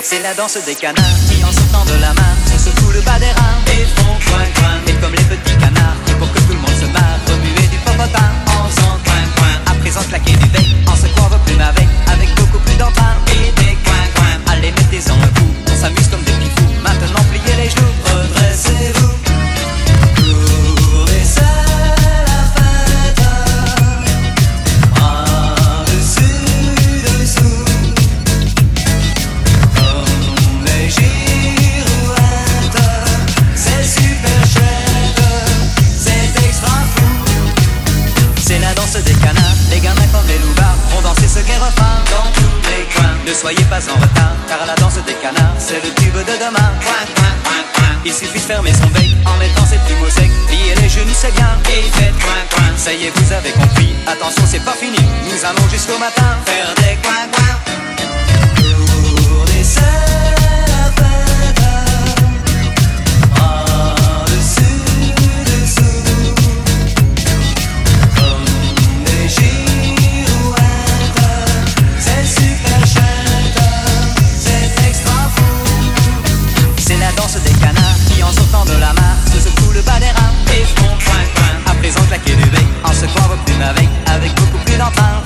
C'est la danse des canards qui en sortant de la main se secouent le bas des reins. Et font coin coin. Soyez pas en retard Car la danse des canards C'est le tube de demain. Il suffit de fermer son bec En mettant ses plumes au sec Pliez les genoux c'est bien. Et faites coin, coin Ça y est vous avez compris Attention c'est pas fini Nous allons jusqu'au matin. Faire des coin, coin la danse des canards Qui en sortant de la mare Se secouent le bas des reins. Et font coin coin. À présent claquer du bec En secouant vos plumes avec Avec beaucoup plus coin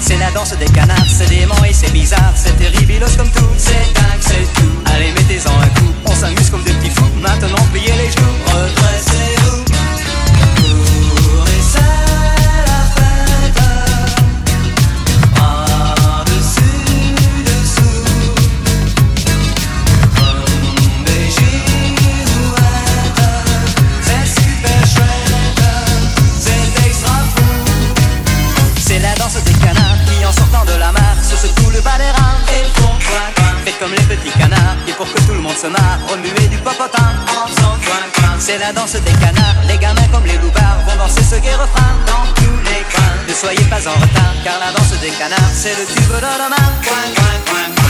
C'est la danse des canards C'est dément et c'est bizarre La danse des canards. Les gamins comme les loupards Vont danser ce gai refrain Dans tous les coins. Ne soyez pas en retard Car la danse des canards C'est le tube de coin coin